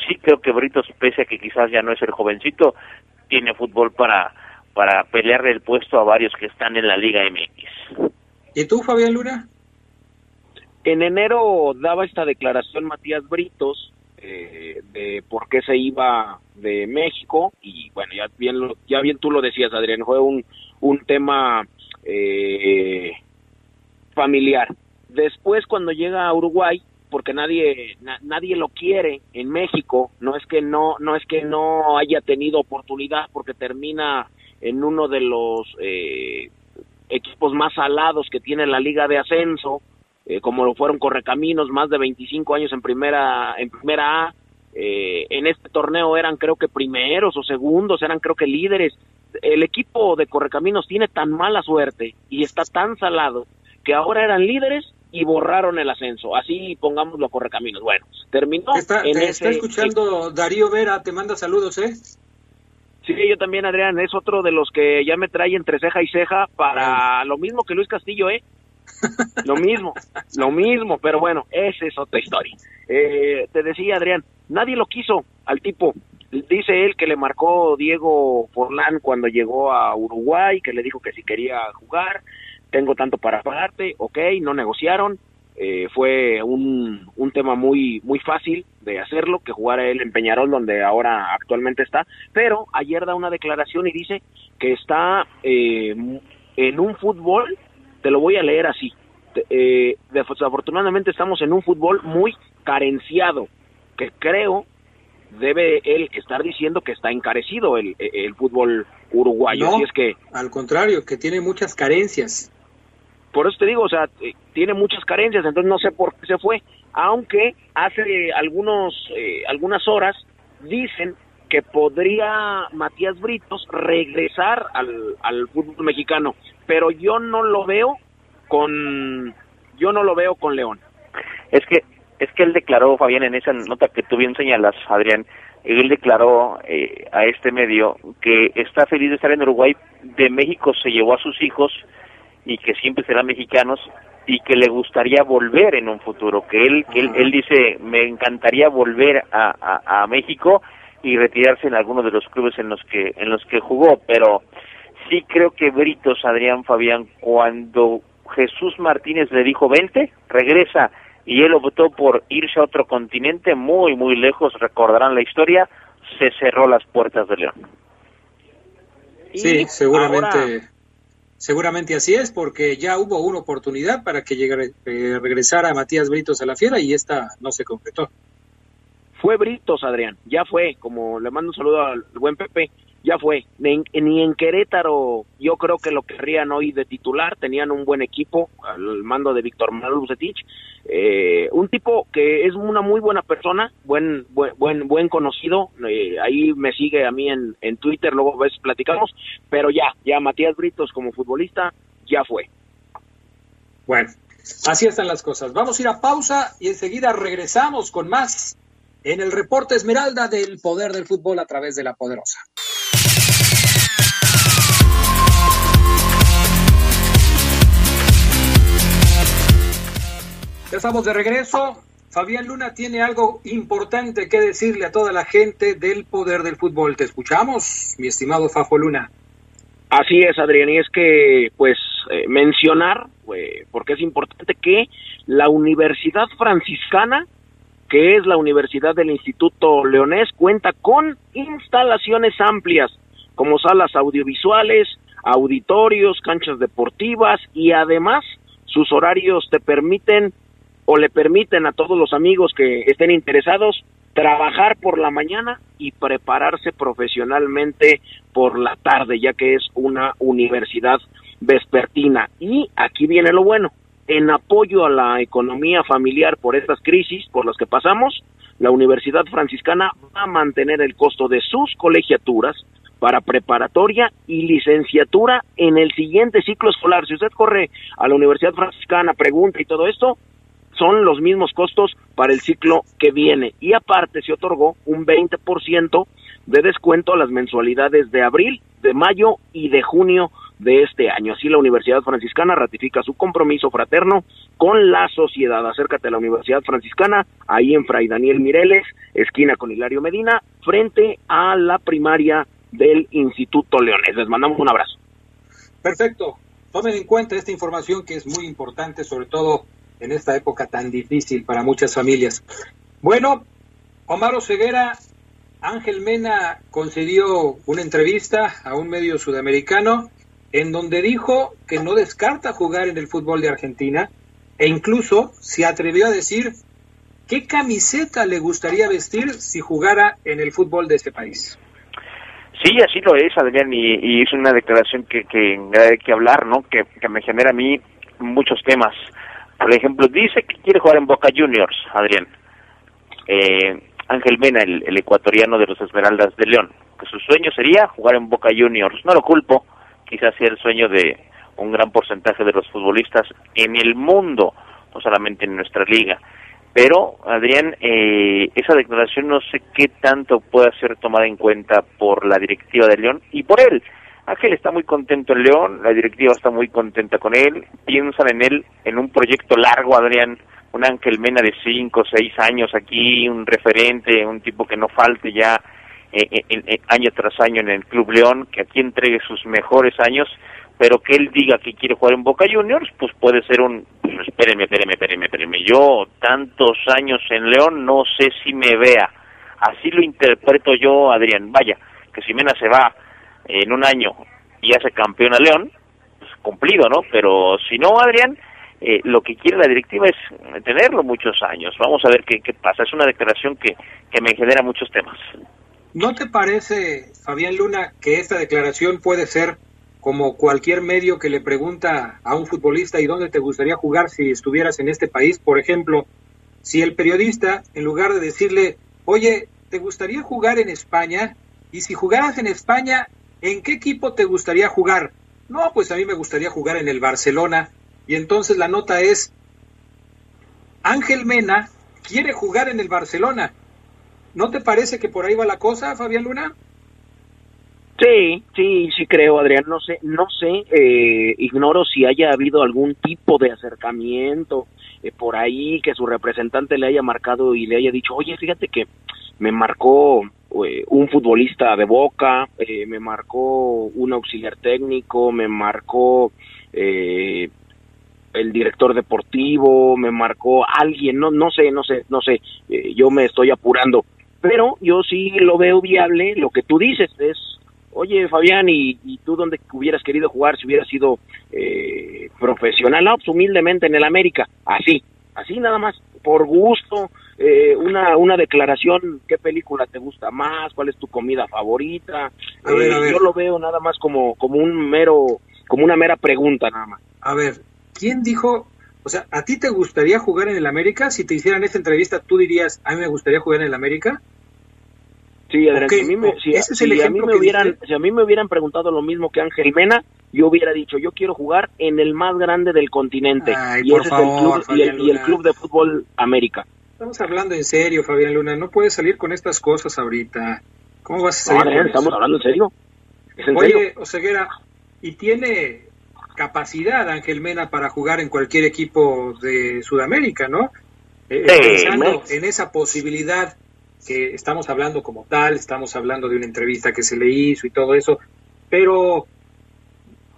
sí creo que Britos, pese a que quizás ya no es el jovencito, tiene fútbol para, para pelearle el puesto a varios que están en la Liga MX. ¿Y tú, Fabián Luna? En enero daba esta declaración Matías Britos eh, de por qué se iba de México y bueno ya bien lo, ya bien tú lo decías Adrián fue un un tema eh, familiar después cuando llega a Uruguay porque nadie nadie lo quiere en México. No es que no no es que no haya tenido oportunidad porque termina en uno de los eh, equipos más alados que tiene la Liga de Ascenso, eh, como lo fueron Correcaminos, más de 25 años en primera en primera A. Eh, en este torneo eran creo que primeros o segundos, eran creo que líderes. El equipo de Correcaminos tiene tan mala suerte y está tan salado que ahora eran líderes y borraron el ascenso. Así pongámoslo a Correcaminos. Bueno, terminó. Está, en está escuchando Darío Vera, te manda saludos, ¿eh? Sí, yo también, Adrián, es otro de los que ya me trae entre ceja y ceja para lo mismo que Luis Castillo, ¿eh? lo mismo, lo mismo, pero bueno, esa es otra historia. Eh, te decía, Adrián, nadie lo quiso al tipo. Dice él que le marcó Diego Forlán cuando llegó a Uruguay, que le dijo que si quería jugar, tengo tanto para pagarte, ok, no negociaron, eh, fue un, un tema muy muy fácil de hacerlo, que jugara él en Peñarol, donde ahora actualmente está, pero ayer da una declaración y dice que está eh, en un fútbol, te lo voy a leer así, eh, desafortunadamente estamos en un fútbol muy carenciado, que creo debe él estar diciendo que está encarecido el, el fútbol uruguayo. No, es que, al contrario, que tiene muchas carencias. Por eso te digo, o sea, eh, tiene muchas carencias, entonces no sé por qué se fue. Aunque hace algunos, eh, algunas horas dicen que podría Matías Britos regresar al, al fútbol mexicano, pero yo no lo veo con, yo no lo veo con León. Es que es que él declaró, Fabián, en esa nota que tú bien señalas, Adrián, él declaró eh, a este medio que está feliz de estar en Uruguay, de México se llevó a sus hijos y que siempre serán mexicanos y que le gustaría volver en un futuro, que él, que él, dice, me encantaría volver a, a, a, México y retirarse en alguno de los clubes en los que en los que jugó, pero sí creo que Britos, Adrián Fabián, cuando Jesús Martínez le dijo vente, regresa y él optó por irse a otro continente muy muy lejos, recordarán la historia, se cerró las puertas de León. Sí, seguramente Seguramente así es, porque ya hubo una oportunidad para que llegara, eh, regresara Matías Britos a la fiera y esta no se concretó. Fue Britos, Adrián, ya fue, como le mando un saludo al buen Pepe, ya fue. Ni, en Querétaro yo creo que lo querrían hoy de titular, tenían un buen equipo al mando de Víctor Manuel Bucetich, eh, un tipo que es una muy buena persona, buen buen buen, conocido, eh, ahí me sigue a mí en, en Twitter, luego ves platicamos, pero ya, ya Matías Britos como futbolista ya fue. Bueno, así están las cosas. Vamos a ir a pausa y enseguida regresamos con más en el reporte Esmeralda del poder del fútbol a través de la poderosa. Ya estamos de regreso. Fabián Luna tiene algo importante que decirle a toda la gente del poder del fútbol. Te escuchamos, mi estimado Fafo Luna. Así es, Adrián, y es que, pues, eh, mencionar, eh, porque es importante que la Universidad Franciscana, que es la Universidad del Instituto Leonés, cuenta con instalaciones amplias, como salas audiovisuales, auditorios, canchas deportivas, y además sus horarios te permiten o le permiten a todos los amigos que estén interesados trabajar por la mañana y prepararse profesionalmente por la tarde, ya que es una universidad vespertina. Y aquí viene lo bueno, en apoyo a la economía familiar por estas crisis por las que pasamos, la Universidad Franciscana va a mantener el costo de sus colegiaturas para preparatoria y licenciatura en el siguiente ciclo escolar. Si usted corre a la Universidad Franciscana, pregunta y todo esto, son los mismos costos para el ciclo que viene. Y aparte se otorgó un 20% de descuento a las mensualidades de abril, de mayo y de junio de este año. Así la Universidad Franciscana ratifica su compromiso fraterno con la sociedad. Acércate a la Universidad Franciscana, ahí en Fray Daniel Mireles, esquina con Hilario Medina, frente a la primaria del Instituto Leones. Les mandamos un abrazo. Perfecto. Tomen en cuenta esta información que es muy importante, sobre todo en esta época tan difícil para muchas familias. Bueno, Omar Ceguera, Ángel Mena concedió una entrevista a un medio sudamericano en donde dijo que no descarta jugar en el fútbol de Argentina e incluso se atrevió a decir ¿qué camiseta le gustaría vestir si jugara en el fútbol de este país? Sí, así lo es, Adrián, y, es una declaración que, que hay que hablar, ¿no? Que, que me genera a mí muchos temas. Por ejemplo, dice que quiere jugar en Boca Juniors, Adrián. Eh, Ángel Mena, el, ecuatoriano de los Esmeraldas de León, que su sueño sería jugar en Boca Juniors. No lo culpo, quizás sea el sueño de un gran porcentaje de los futbolistas en el mundo, no solamente en nuestra liga. Pero, Adrián, eh, esa declaración no sé qué tanto puede ser tomada en cuenta por la directiva de León y por él. Ángel está muy contento en León, la directiva está muy contenta con él, piensan en él en un proyecto largo, Adrián, un Ángel Mena de cinco, seis años aquí, un referente, un tipo que no falte ya eh, eh, eh, año tras año en el Club León, que aquí entregue sus mejores años, pero que él diga que quiere jugar en Boca Juniors, pues puede ser un, pues espéreme, espéreme, espéreme, espéreme, yo tantos años en León no sé si me vea, así lo interpreto yo, Adrián, vaya, que si Mena se va en un año y hace campeón a León, pues cumplido, ¿no? Pero si no, Adrián, eh, lo que quiere la directiva es tenerlo muchos años. Vamos a ver qué, qué pasa. Es una declaración que, que me genera muchos temas. ¿No te parece, Fabián Luna, que esta declaración puede ser como cualquier medio que le pregunta a un futbolista y dónde te gustaría jugar si estuvieras en este país? Por ejemplo, si el periodista, en lugar de decirle, oye, ¿te gustaría jugar en España? Y si jugaras en España, ¿en qué equipo te gustaría jugar? No, pues a mí me gustaría jugar en el Barcelona. Y entonces la nota es, Ángel Mena quiere jugar en el Barcelona. ¿No te parece que por ahí va la cosa, Fabián Luna? Sí, sí, sí creo, Adrián. No sé, no sé, eh, ignoro si haya habido algún tipo de acercamiento eh, por ahí que su representante le haya marcado y le haya dicho, oye, fíjate que me marcó eh, un futbolista de Boca, me marcó un auxiliar técnico, me marcó el director deportivo, me marcó alguien, no, no sé, no sé, no sé, yo me estoy apurando, pero yo sí lo veo viable, lo que tú dices es, oye Fabián, ¿y, tú dónde hubieras querido jugar si hubieras sido eh, profesional? No, pues humildemente en el América, así, así nada más, por gusto, eh, una, una declaración, ¿qué película te gusta más? ¿Cuál es tu comida favorita? Yo lo veo nada más como, como un mero, como una mera pregunta nada más. A ver, ¿quién dijo, o sea, ¿a ti te gustaría jugar en el América? Si te hicieran esta entrevista, ¿tú dirías, a mí me gustaría jugar en el América? Sí, a mí me, si, a mí me hubieran, si a mí me hubieran preguntado lo mismo que Ángel Mena, yo hubiera dicho, yo quiero jugar en el más grande del continente. y ese es el club, y el, club de fútbol América. Estamos hablando en serio, Fabián Luna. No puedes salir con estas cosas ahorita. ¿Cómo vas a salir? estamos hablando en serio. Oye, Oseguera, ¿y tiene capacidad Ángel Mena para jugar en cualquier equipo de Sudamérica, ¿no? Eh, pensando en esa posibilidad que estamos hablando como tal, estamos hablando de una entrevista que se le hizo y todo eso, pero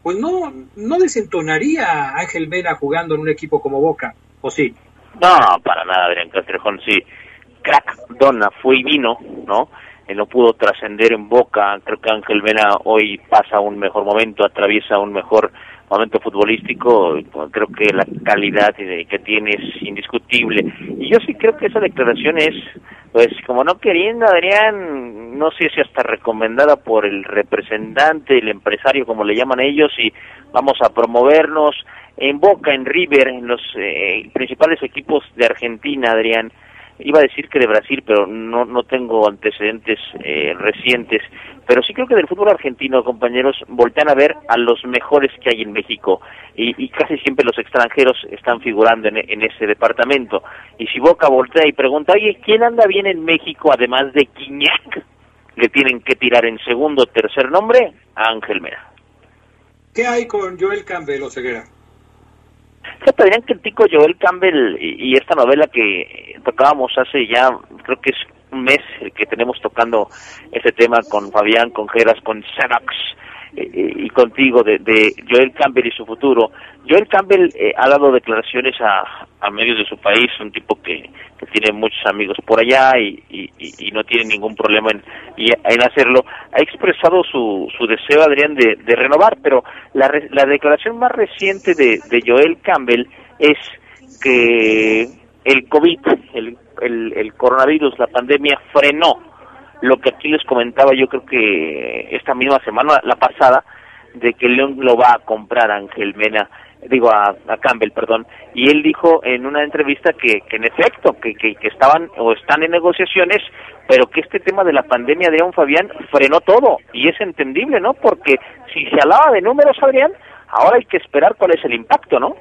pues no, no desentonaría Ángel Mena jugando en un equipo como Boca, ¿o sí? No, para nada, Adrián Castrejón, sí. Crack Donna fue y vino, ¿no? Él no pudo trascender en Boca, creo que Ángel Mena hoy pasa un mejor momento, atraviesa un mejor momento futbolístico, creo que la calidad que tiene es indiscutible. Y yo sí creo que esa declaración es, pues, como no queriendo, Adrián, no sé si hasta recomendada por el representante, el empresario, como le llaman ellos, y vamos a promovernos en Boca, en River, en los eh, principales equipos de Argentina, Adrián iba a decir que de Brasil, pero no, no tengo antecedentes eh, recientes, pero sí creo que del fútbol argentino, compañeros, voltean a ver a los mejores que hay en México y, casi siempre los extranjeros están figurando en, en, ese departamento. Y si Boca voltea y pregunta, oye, ¿quién anda bien en México además de Quiñac? Le tienen que tirar en segundo o tercer nombre a Ángel Mera. ¿Qué hay con Joel Campbell, Ceguera? Se podrían que el tico Joel Campbell y, esta novela que tocábamos hace ya, creo que es un mes que tenemos tocando ese tema con Fabián, con Geras, con Xerox eh, eh, y contigo de, de, Joel Campbell y su futuro. Joel Campbell eh, ha dado declaraciones a, a medios de su país, un tipo que, que tiene muchos amigos por allá y, y, no tiene ningún problema en, en hacerlo. Ha expresado su, su deseo, Adrián, de, de renovar, pero la, la declaración más reciente de, de Joel Campbell es que el COVID, el, el, coronavirus, la pandemia frenó lo que aquí les comentaba yo creo que esta misma semana, la pasada, de que León lo va a comprar a Ángel Mena, digo a, Campbell, perdón, y él dijo en una entrevista que, que en efecto, que, que, estaban o están en negociaciones, pero que este tema de la pandemia de León Fabián frenó todo, y es entendible, ¿no? Porque si se hablaba de números, Adrián, ahora hay que esperar cuál es el impacto, ¿no?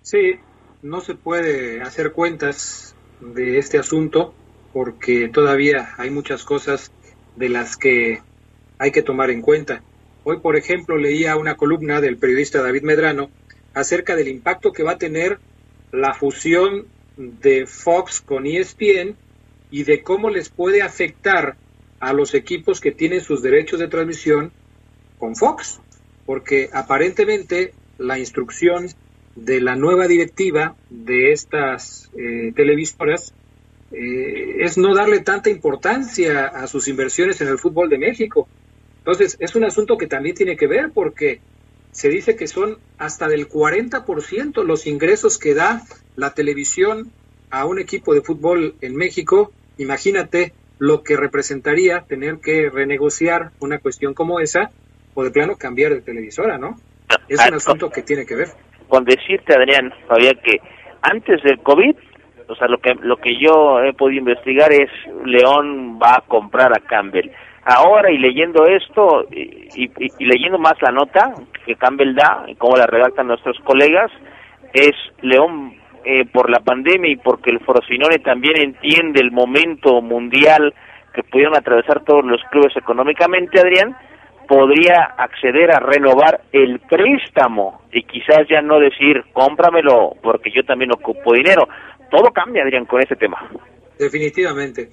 Sí, no se puede hacer cuentas de este asunto porque todavía hay muchas cosas de las que hay que tomar en cuenta. Hoy, por ejemplo, leía una columna del periodista David Medrano acerca del impacto que va a tener la fusión de Fox con ESPN y de cómo les puede afectar a los equipos que tienen sus derechos de transmisión con Fox, porque aparentemente la instrucción de la nueva directiva de estas eh, televisoras eh, es no darle tanta importancia a sus inversiones en el fútbol de México. Entonces, es un asunto que también tiene que ver porque se dice que son hasta del 40% los ingresos que da la televisión a un equipo de fútbol en México. Imagínate lo que representaría tener que renegociar una cuestión como esa o de plano cambiar de televisora, ¿no? Es un asunto que tiene que ver. Con decirte, Adrián, Fabián, que antes del COVID o sea, lo que, lo que yo he podido investigar es León va a comprar a Campbell. Ahora y leyendo esto y, leyendo más la nota que Campbell da y cómo la redactan nuestros colegas, es León eh, por la pandemia y porque el Frosinone también entiende el momento mundial que pudieron atravesar todos los clubes económicamente, Adrián, podría acceder a renovar el préstamo y quizás ya no decir cómpramelo porque yo también ocupo dinero, todo cambia, Adrián, con ese tema. Definitivamente.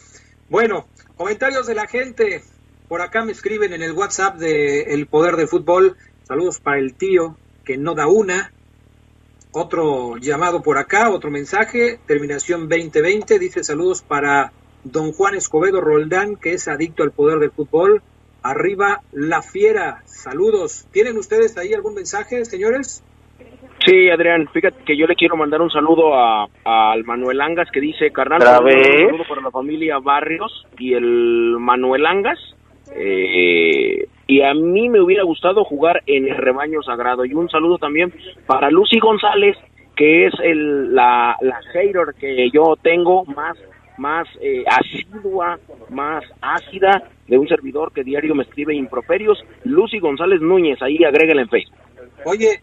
Bueno, comentarios de la gente. Por acá me escriben en el WhatsApp de El Poder del Fútbol. Saludos para el tío que no da una. Otro llamado por acá, otro mensaje. Terminación 2020. Dice saludos para don Juan Escobedo Roldán, que es adicto al poder del fútbol. Arriba la fiera. Saludos. ¿Tienen ustedes ahí algún mensaje, señores? Sí, Adrián, fíjate que yo le quiero mandar un saludo a, al Manuel Angas que dice, carnal, un saludo para la familia Barrios y el Manuel Angas. Eh, y a mí me hubiera gustado jugar en el rebaño sagrado. Y un saludo también para Lucy González, que es el, la, la hater que yo tengo más más eh, asidua, más ácida de un servidor que diario me escribe improperios, Lucy González Núñez, ahí agrégale en Facebook. Oye,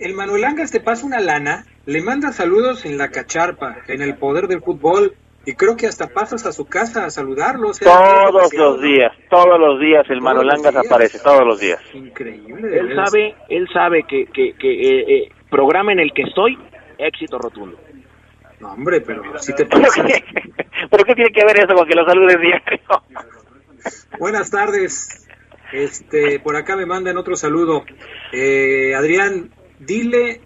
el Manuel Angas te pasa una lana, le manda saludos en la cacharpa, en el poder del fútbol, y creo que hasta pasas a su casa a saludarlo. todos los días, todos los días el Manuel Angas aparece, todos los días. Increíble. Él sabe, él sabe que, que, que eh, eh, programa en el que estoy, éxito rotundo. No, hombre, pero si te pasa. ¿Pero qué tiene que ver eso con que lo saludes diario? Buenas tardes. Este, por acá me mandan otro saludo. Eh, Adrián, dile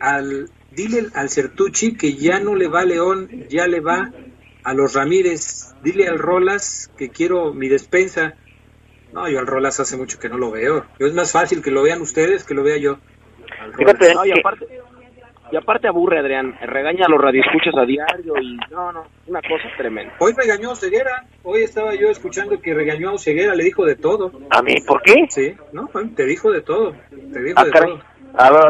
al, dile al Certucci que ya no le va a León, ya le va a los Ramírez. Dile al Rolas que quiero mi despensa. No, yo al Rolas hace mucho que no lo veo. es más fácil que lo vean ustedes que lo vea yo. Fíjate, y aparte, y aparte aburre, Adrián. Regaña a los radioescuchas a diario y no, no, una cosa tremenda. Hoy regañó a Ceguera. Hoy estaba yo escuchando que regañó a Ceguera. Le dijo de todo. ¿A mí? ¿Por qué? Sí, no, te dijo de todo. Te dijo ah, de todo. A ver,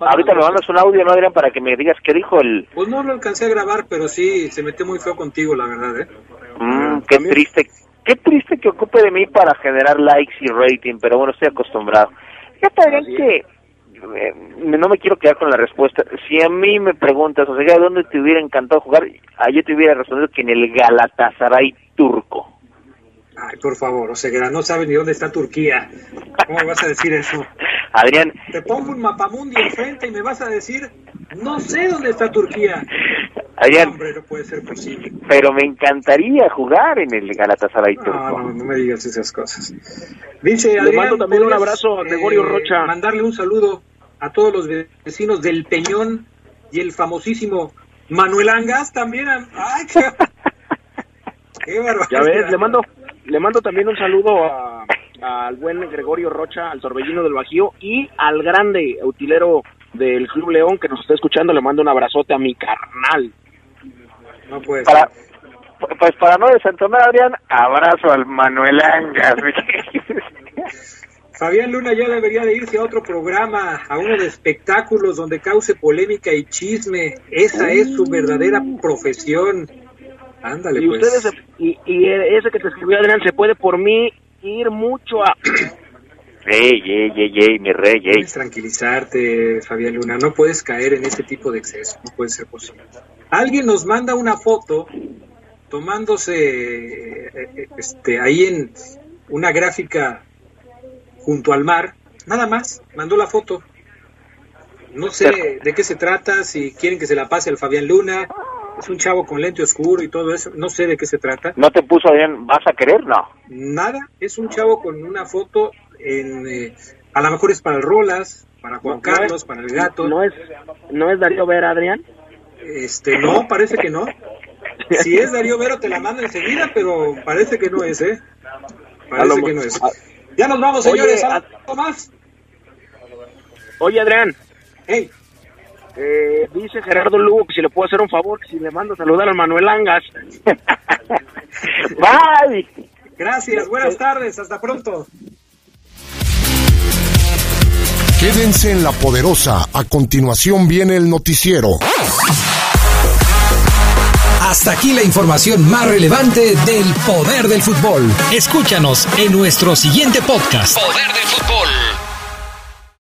ahorita, me mandas un audio, ¿no, Adrián? Para que me digas qué dijo el... Pues no lo alcancé a grabar, pero sí, se metió muy feo contigo, la verdad, ¿eh? Mm, qué triste. Qué triste que ocupe de mí para generar likes y rating, pero bueno, estoy acostumbrado. Fíjate, Adrián, que eh, no me quiero quedar con la respuesta. Si a mí me preguntas, o sea, ¿de dónde te hubiera encantado jugar? Yo te hubiera respondido que en el Galatasaray turco. Ay, por favor, o sea, no sabes ni dónde está Turquía. ¿Cómo vas a decir eso? Adrián. Te pongo un mapamundi enfrente y me vas a decir, no sé dónde está Turquía. Adrián. hombre, no puede ser posible. Pero me encantaría jugar en el Galatasaray turco. No, no, me digas esas cosas. Dice Adrián. Le mando también un abrazo a Gregorio eh, Rocha. Mandarle un saludo a todos los vecinos del Peñón y el famosísimo Manuel Angas también. ¡Ay, qué, qué Ya ves, le mando, le mando también un saludo al buen Gregorio Rocha, al torbellino del Bajío y al grande utilero del Club León que nos está escuchando, le mando un abrazote a mi carnal. No puede Para, pues para no desentonar, Adrián, abrazo al Manuel Angas. Fabián Luna ya debería de irse a otro programa, a uno de espectáculos donde cause polémica y chisme. Esa es su verdadera profesión. Ándale, y pues. ustedes, y, y ese que te escribió Adrián, se puede por mí ir mucho a... ey, ey, ey, ey, mi rey, ey. Puedes tranquilizarte, Fabián Luna. No puedes caer en ese tipo de exceso. No puede ser posible. Alguien nos manda una foto tomándose eh, este, ahí en una gráfica junto al mar. Nada más. Mandó la foto. No sé de qué se trata, si quieren que se la pase al Fabián Luna. Es un chavo con lente oscuro y todo eso. No sé de qué se trata. ¿No te puso Adrián, vas a querer? No. Nada. Es un chavo con una foto en... eh, a lo mejor es para el Rolas, para Juan No Carlos, para el gato. ¿No es, ¿No es Darío Vera, Adrián? Este, no, parece que no. Si es Darío Vero, te la mando enseguida, pero parece que no es, ¿eh? Parece que no es. Ya nos vamos, Oye, señores. a- ¿Algo más? Oye, Adrián, Hey, eh, dice Gerardo Lugo que si le puedo hacer un favor, que si le mando a saludar al Manuel Angas. Bye. gracias, buenas tardes, hasta pronto. Quédense en la poderosa. A continuación viene el noticiero. Hasta aquí la información más relevante del poder del fútbol. Escúchanos en nuestro siguiente podcast. Poder del fútbol.